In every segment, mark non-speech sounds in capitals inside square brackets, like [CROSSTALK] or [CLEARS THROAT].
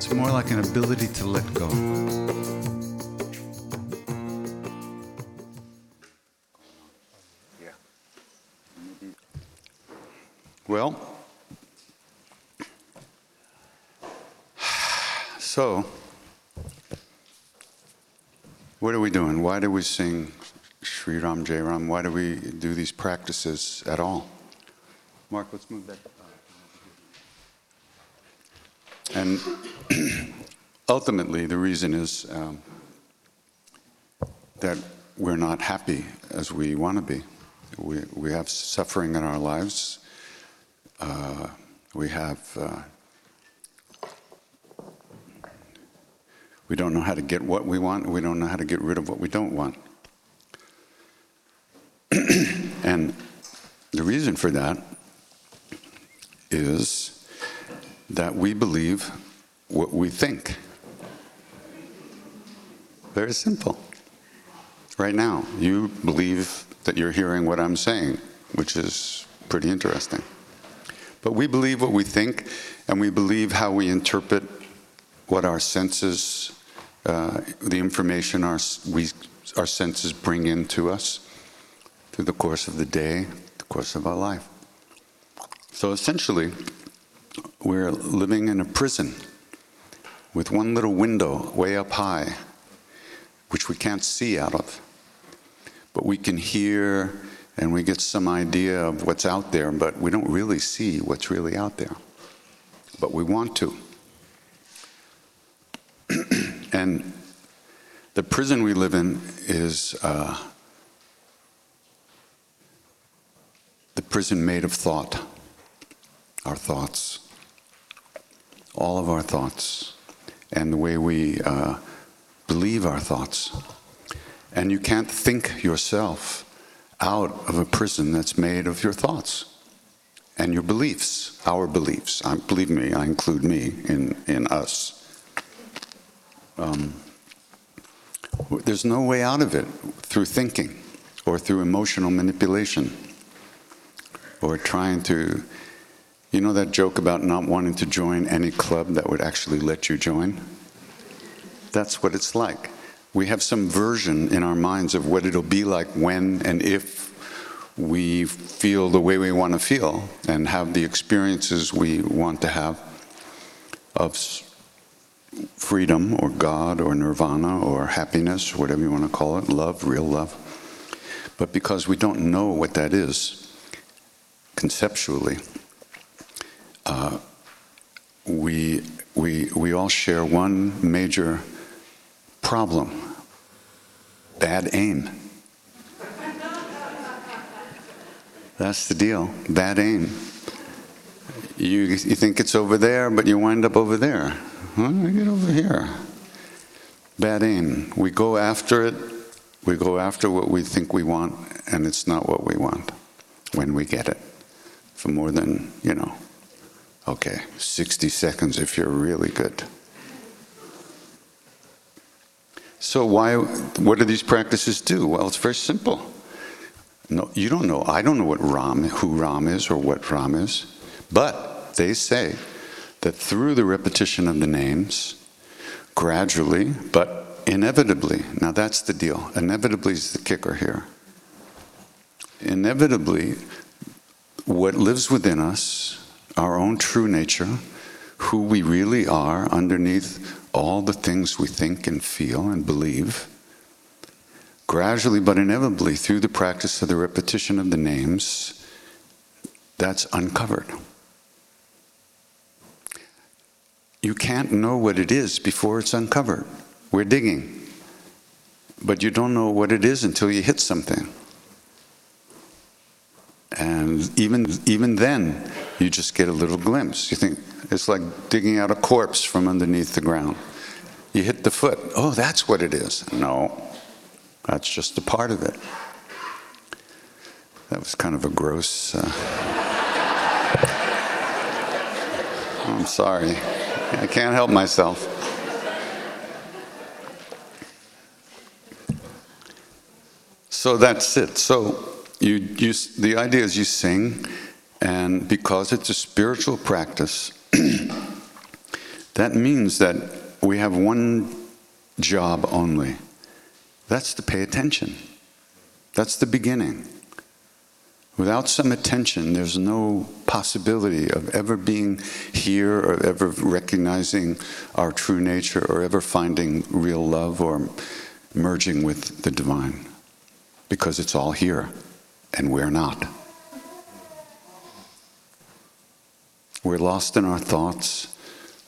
It's more like an ability to let go. Yeah. Well, so what are we doing? Why do we sing Sri Ram Jai Ram? Why do we do these practices at all? Mark, let's move that. And [CLEARS THROAT] ultimately, the reason is um, that we're not happy as we want to be. We, we have suffering in our lives. Uh, we have, uh, we don't know how to get what we want. We don't know how to get rid of what we don't want. [CLEARS THROAT] and the reason for that is that we believe what we think. Very simple. Right now, you believe that you're hearing what I'm saying, which is pretty interesting. But we believe what we think, and we believe how we interpret what our senses, uh, the information our, we, our senses bring into us through the course of the day, the course of our life. So essentially, we're living in a prison with one little window way up high, which we can't see out of. But we can hear and we get some idea of what's out there, but we don't really see what's really out there. But we want to. [CLEARS THROAT] and the prison we live in is uh, the prison made of thought, our thoughts all of our thoughts and the way we uh, believe our thoughts. And you can't think yourself out of a prison that's made of your thoughts and your beliefs, our beliefs. I, believe me, I include me in, in us. Um, there's no way out of it through thinking or through emotional manipulation or trying to you know that joke about not wanting to join any club that would actually let you join? That's what it's like. We have some version in our minds of what it'll be like when and if we feel the way we want to feel and have the experiences we want to have of freedom or God or nirvana or happiness, whatever you want to call it, love, real love. But because we don't know what that is conceptually, uh, we, we, we all share one major problem bad aim. That's the deal bad aim. You, you think it's over there, but you wind up over there. Huh? Get over here. Bad aim. We go after it, we go after what we think we want, and it's not what we want when we get it for more than, you know, Okay, 60 seconds if you're really good. So why what do these practices do? Well, it's very simple. No, you don't know. I don't know what Ram, who Ram is or what Ram is. But they say that through the repetition of the names, gradually, but inevitably, now that's the deal. Inevitably is the kicker here. Inevitably, what lives within us our own true nature, who we really are underneath all the things we think and feel and believe, gradually but inevitably through the practice of the repetition of the names, that's uncovered. You can't know what it is before it's uncovered. We're digging, but you don't know what it is until you hit something. And even, even then, you just get a little glimpse. You think it's like digging out a corpse from underneath the ground. You hit the foot. Oh, that's what it is. No, that's just a part of it. That was kind of a gross. Uh... [LAUGHS] I'm sorry. I can't help myself. So that's it. So you, you, the idea is you sing, and because it's a spiritual practice, [CLEARS THROAT] that means that we have one job only. That's to pay attention. That's the beginning. Without some attention, there's no possibility of ever being here or ever recognizing our true nature or ever finding real love or merging with the divine because it's all here and we're not. We're lost in our thoughts.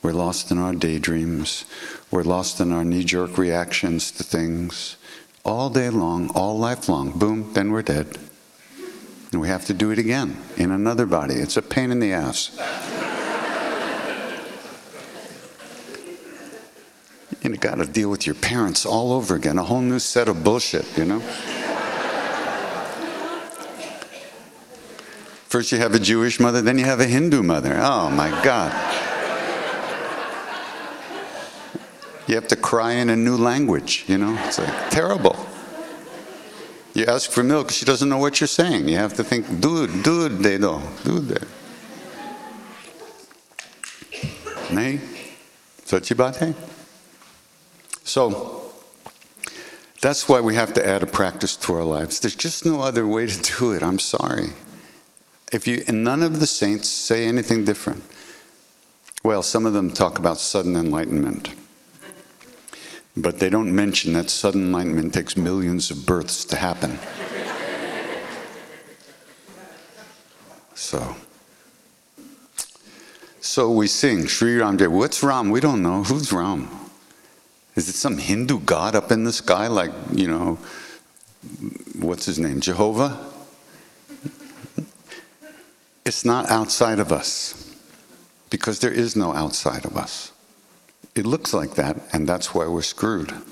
We're lost in our daydreams. We're lost in our knee jerk reactions to things all day long, all life long. Boom, then we're dead. And we have to do it again in another body. It's a pain in the ass. you got to deal with your parents all over again, a whole new set of bullshit, you know? First you have a Jewish mother, then you have a Hindu mother. Oh my God. you have to cry in a new language, you know? It's like terrible. You ask for milk, she doesn't know what you're saying. You have to think, dude, dude, they do, dude. Nahi? So, that's why we have to add a practice to our lives. There's just no other way to do it. I'm sorry. If you, and none of the saints say anything different. Well, some of them talk about sudden enlightenment. But they don't mention that sudden enlightenment takes millions of births to happen. so, so we sing Sri Ram Jai. What's Ram? We don't know. Who's Ram? Is it some Hindu god up in the sky, like you know, what's his name, Jehovah? It's not outside of us because there is no outside of us. It looks like that, and that's why we're screwed. [LAUGHS]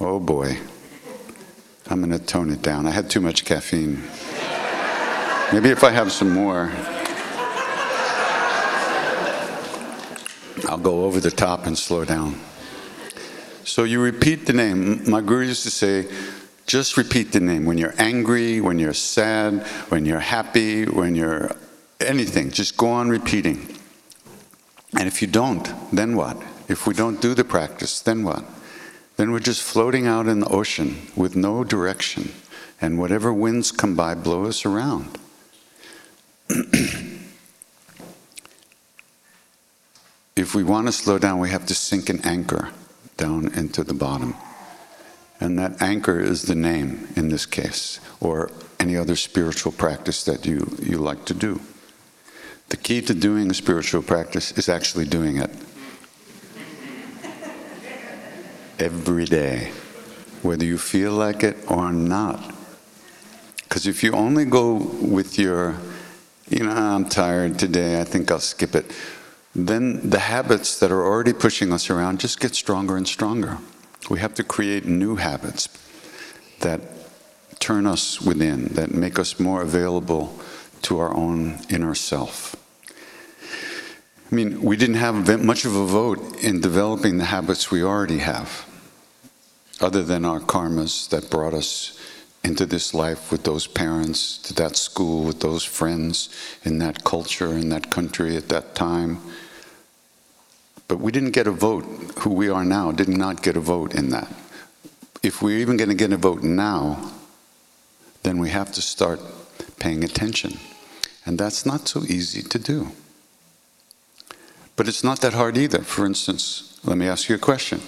Oh boy. I'm going to tone it down. I had too much caffeine. Maybe if I have some more, I'll go over the top and slow down. So you repeat the name. My guru used to say, just repeat the name. When you're angry, when you're sad, when you're happy, when you're anything, just go on repeating. And if you don't, then what? If we don't do the practice, then what? Then we're just floating out in the ocean with no direction, and whatever winds come by blow us around. [CLEARS THROAT] if we want to slow down, we have to sink an anchor down into the bottom. And that anchor is the name in this case, or any other spiritual practice that you, you like to do. The key to doing a spiritual practice is actually doing it. Every day, whether you feel like it or not. Because if you only go with your, you know, I'm tired today, I think I'll skip it, then the habits that are already pushing us around just get stronger and stronger. We have to create new habits that turn us within, that make us more available to our own inner self. I mean, we didn't have much of a vote in developing the habits we already have, other than our karmas that brought us into this life with those parents, to that school, with those friends, in that culture, in that country at that time. But we didn't get a vote. Who we are now did not get a vote in that. If we're even going to get a vote now, then we have to start paying attention. And that's not so easy to do. But it's not that hard either. For instance, let me ask you a question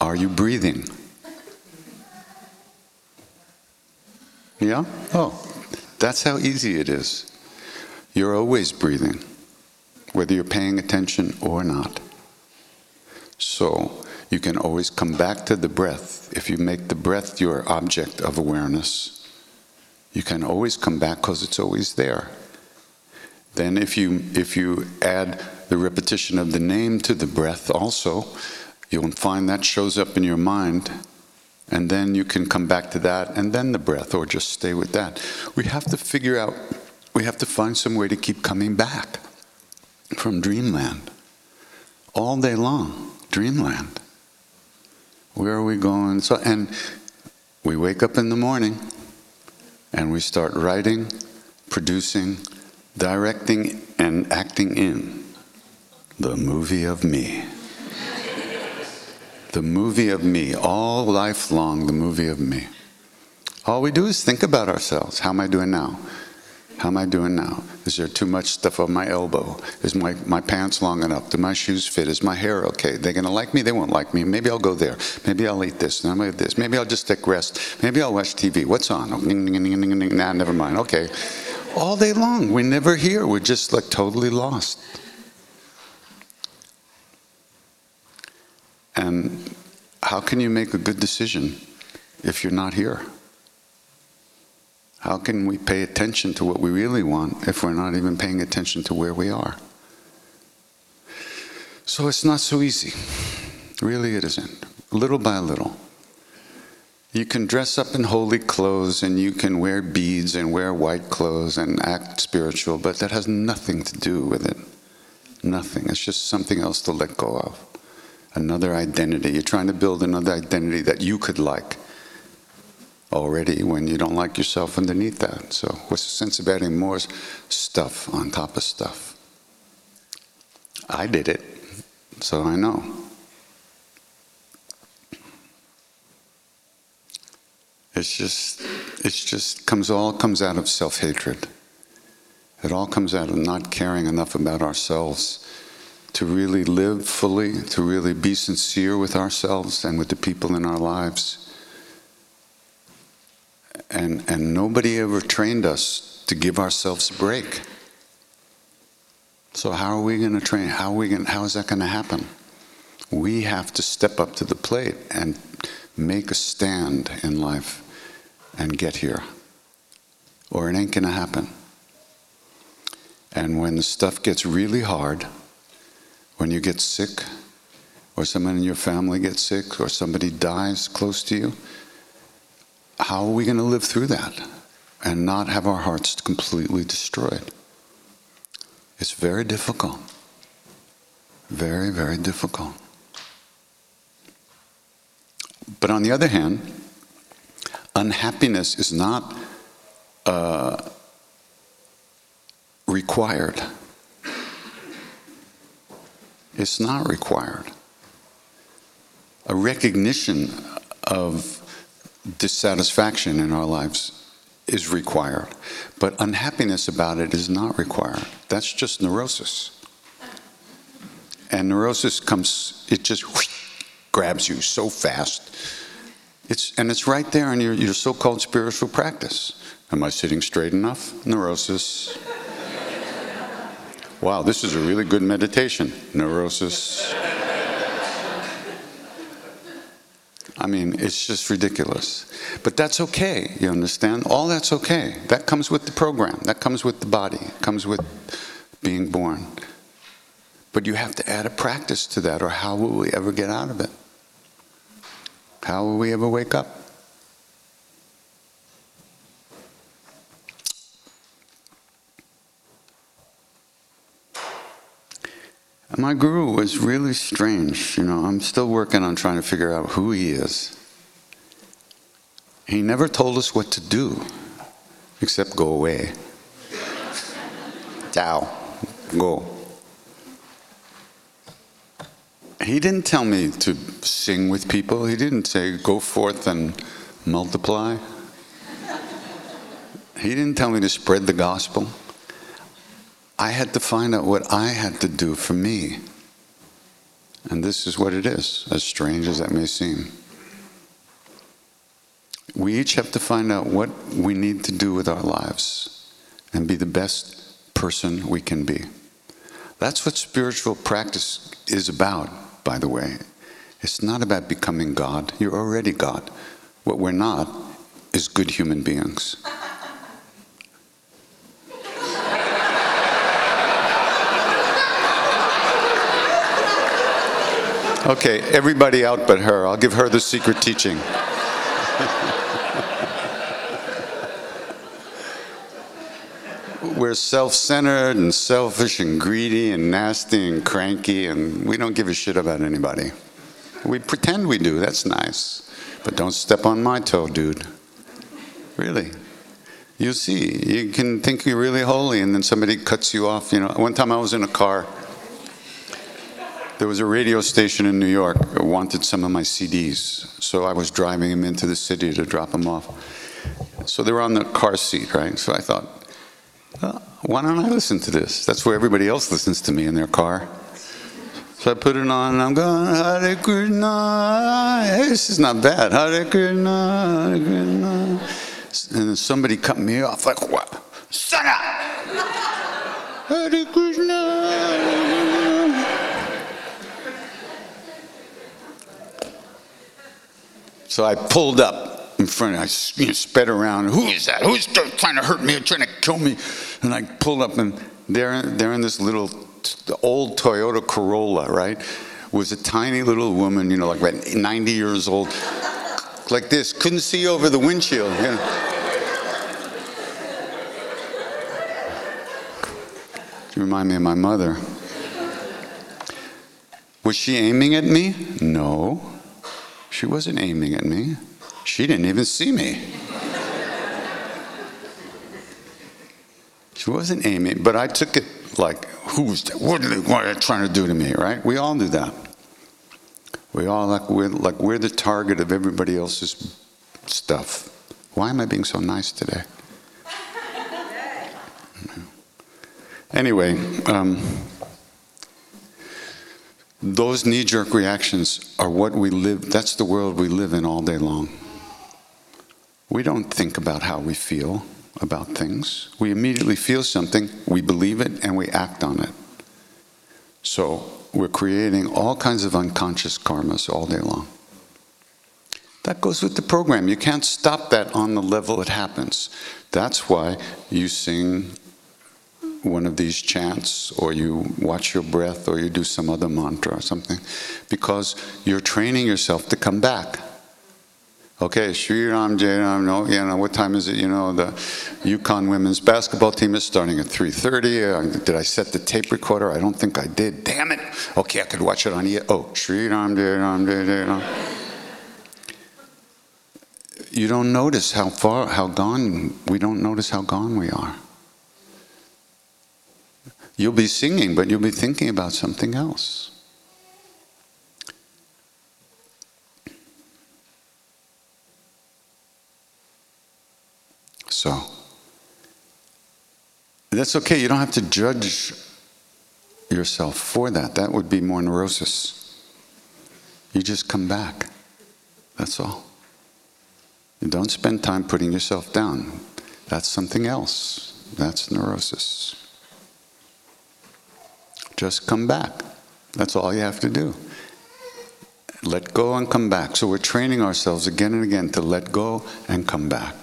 Are you breathing? Yeah? Oh, that's how easy it is. You're always breathing, whether you're paying attention or not. So you can always come back to the breath. If you make the breath your object of awareness, you can always come back because it's always there. Then if you if you add the repetition of the name to the breath also, you'll find that shows up in your mind and then you can come back to that and then the breath or just stay with that. We have to figure out we have to find some way to keep coming back from dreamland. All day long dreamland. Where are we going? So and we wake up in the morning and we start writing producing directing and acting in the movie of me. The movie of me all life long the movie of me. All we do is think about ourselves. How am i doing now how am I doing now? Is there too much stuff on my elbow? Is my, my pants long enough? Do my shoes fit? Is my hair okay? They're going to like me? They won't like me. Maybe I'll go there. Maybe I'll eat this. And I'll eat this. Maybe I'll just take rest. Maybe I'll watch TV. What's on? Oh, nah, never mind. Okay. All day long. We're never here. We're just like totally lost. And how can you make a good decision if you're not here? How can we pay attention to what we really want if we're not even paying attention to where we are? So it's not so easy. Really, it isn't. Little by little. You can dress up in holy clothes and you can wear beads and wear white clothes and act spiritual, but that has nothing to do with it. Nothing. It's just something else to let go of. Another identity. You're trying to build another identity that you could like already when you don't like yourself underneath that. So, what's the sense of adding more stuff on top of stuff? I did it, so I know. It's just, it's just comes all comes out of self-hatred. It all comes out of not caring enough about ourselves to really live fully, to really be sincere with ourselves and with the people in our lives and, and nobody ever trained us to give ourselves a break. So how are we going to train? How are we going? How is that going to happen? We have to step up to the plate and make a stand in life and get here, or it ain't going to happen. And when the stuff gets really hard, when you get sick, or someone in your family gets sick, or somebody dies close to you, how are we going to live through that and not have our hearts completely destroyed? It's very difficult. Very, very difficult. But on the other hand, unhappiness is not uh, required. It's not required. A recognition of dissatisfaction in our lives is required, but unhappiness about it is not required. That's just neurosis. And neurosis comes, it just whoosh, grabs you so fast. It's, and it's right there in your, your so called spiritual practice. Am I sitting straight enough? Neurosis. wow, this is a really good meditation. Neurosis. I mean, it's just ridiculous. But that's okay, you understand? All that's okay. That comes with the program, that comes with the body, it comes with being born. But you have to add a practice to that, or how will we ever get out of it? How will we ever wake up? My guru was really strange. You know, I'm still working on trying to figure out who he is. He never told us what to do, except go away. [LAUGHS] Ciao, go. He didn't tell me to sing with people. He didn't say, go forth and multiply. He didn't tell me to spread the gospel. I had to find out what I had to do for me. And this is what it is, as strange as that may seem. We each have to find out what we need to do with our lives and be the best person we can be. That's what spiritual practice is about, by the way. It's not about becoming God. You're already God. What we're not is good human beings. [LAUGHS] Okay, everybody out but her. I'll give her the secret teaching. We're self centered and selfish and greedy and nasty and cranky, and we don't give a shit about anybody. We pretend we do, that's nice. But don't step on my toe, dude. Really. You see, you can think you're really holy, and then somebody cuts you off. You know, one time I was in a car there was a radio station in New York that wanted some of my CDs, so I was driving them into the city to drop them off. So they were on the car seat, right? So I thought, well, why don't I listen to this? That's where everybody else listens to me in their car. So I put it on and I'm going, Hare Krishna. Hey, this is not bad. Hare Krishna, Hare Krishna. And then somebody cut me off, like, what? Shut [LAUGHS] up! Hare Krishna, Hare Krishna. So I pulled up in front. I you know, sped around. Who is that? Who's trying to hurt me or trying to kill me? And I pulled up, and there, there in this little old Toyota Corolla, right, was a tiny little woman, you know, like about 90 years old, like this, couldn't see over the windshield. You know. You remind me of my mother. Was she aiming at me? No. She wasn't aiming at me. She didn't even see me. She wasn't aiming, but I took it like, who's that? What are they trying to do to me, right? We all do that. We all like we're like we're the target of everybody else's stuff. Why am I being so nice today? [LAUGHS] Anyway, um, those knee jerk reactions are what we live, that's the world we live in all day long. We don't think about how we feel about things. We immediately feel something, we believe it, and we act on it. So we're creating all kinds of unconscious karmas all day long. That goes with the program. You can't stop that on the level it happens. That's why you sing one of these chants, or you watch your breath, or you do some other mantra or something, because you're training yourself to come back. Okay, Sri Ram Jai Ram, no, you know, what time is it? You know, the UConn women's basketball team is starting at 3.30. Uh, did I set the tape recorder? I don't think I did. Damn it. Okay, I could watch it on E. Oh, Sri Ram Jai Ram Jai Ram. You don't notice how far, how gone, we don't notice how gone we are. You'll be singing, but you'll be thinking about something else. So, that's okay. You don't have to judge yourself for that. That would be more neurosis. You just come back. That's all. You don't spend time putting yourself down. That's something else. That's neurosis. Just come back. That's all you have to do. Let go and come back. So we're training ourselves again and again to let go and come back.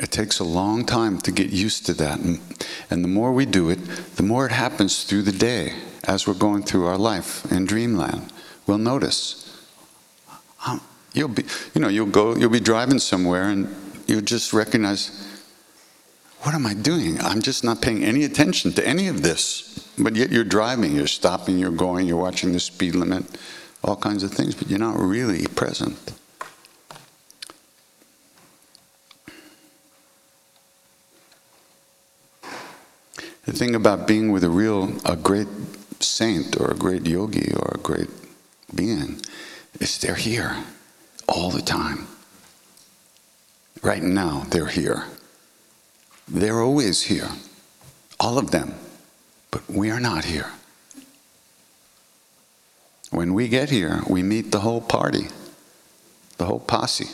It takes a long time to get used to that. And, the more we do it, the more it happens through the day as we're going through our life in dreamland. We'll notice. Um, you'll be, you know, you'll go, you'll be driving somewhere and you'll just recognize what am I doing? I'm just not paying any attention to any of this. But yet you're driving, you're stopping, you're going, you're watching the speed limit, all kinds of things, but you're not really present. The thing about being with a real, a great saint or a great yogi or a great being is they're here all the time. Right now, they're here They're always here, all of them, but we are not here. When we get here, we meet the whole party, the whole posse.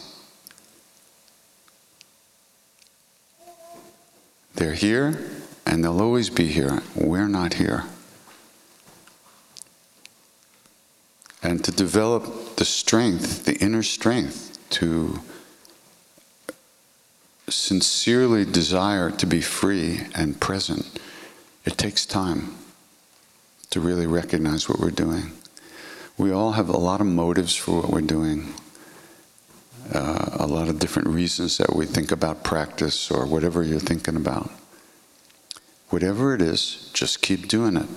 They're here and they'll always be here. We're not here. And to develop the strength, the inner strength to sincerely desire to be free and present, it takes time to really recognize what we're doing. We all have a lot of motives for what we're doing, uh, a lot of different reasons that we think about practice or whatever you're thinking about. Whatever it is, just keep doing it.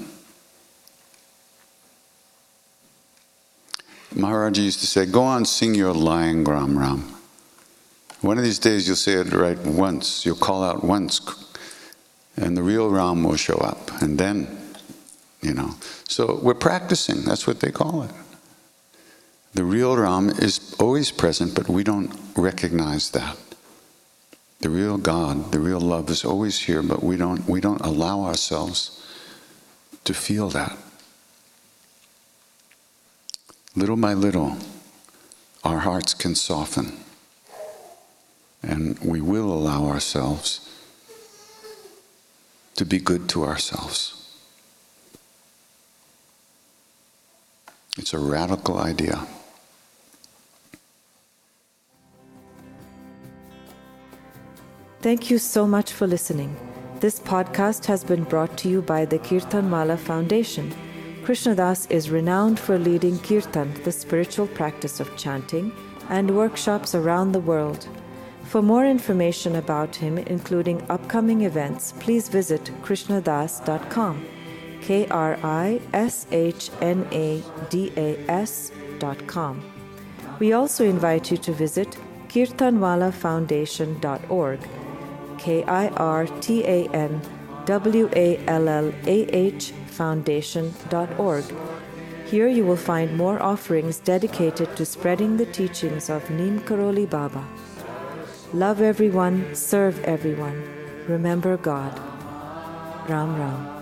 Maharaji used to say, Go on, sing your lying Ram Ram. One of these days you'll say it right once, you'll call out once, and the real Ram will show up. And then, you know. So we're practicing, that's what they call it. The real Ram is always present, but we don't recognize that. The real God, the real love is always here, but we don't, we don't allow ourselves to feel that. Little by little, our hearts can soften, and we will allow ourselves to be good to ourselves. It's a radical idea. Thank you so much for listening. This podcast has been brought to you by the Kirtan Wallah Foundation. Krishna Das is renowned for leading kirtan, the spiritual practice of chanting, and workshops around the world. For more information about him, including upcoming events, please visit krishnadas.com. K R I S H N A D A S.com. We also invite you to visit kirtanwallahfoundation.org K I R T A N W A L L A H Foundation.org. Here you will find more offerings dedicated to spreading the teachings of Neem Karoli Baba. Love everyone, serve everyone, remember God. Ram Ram.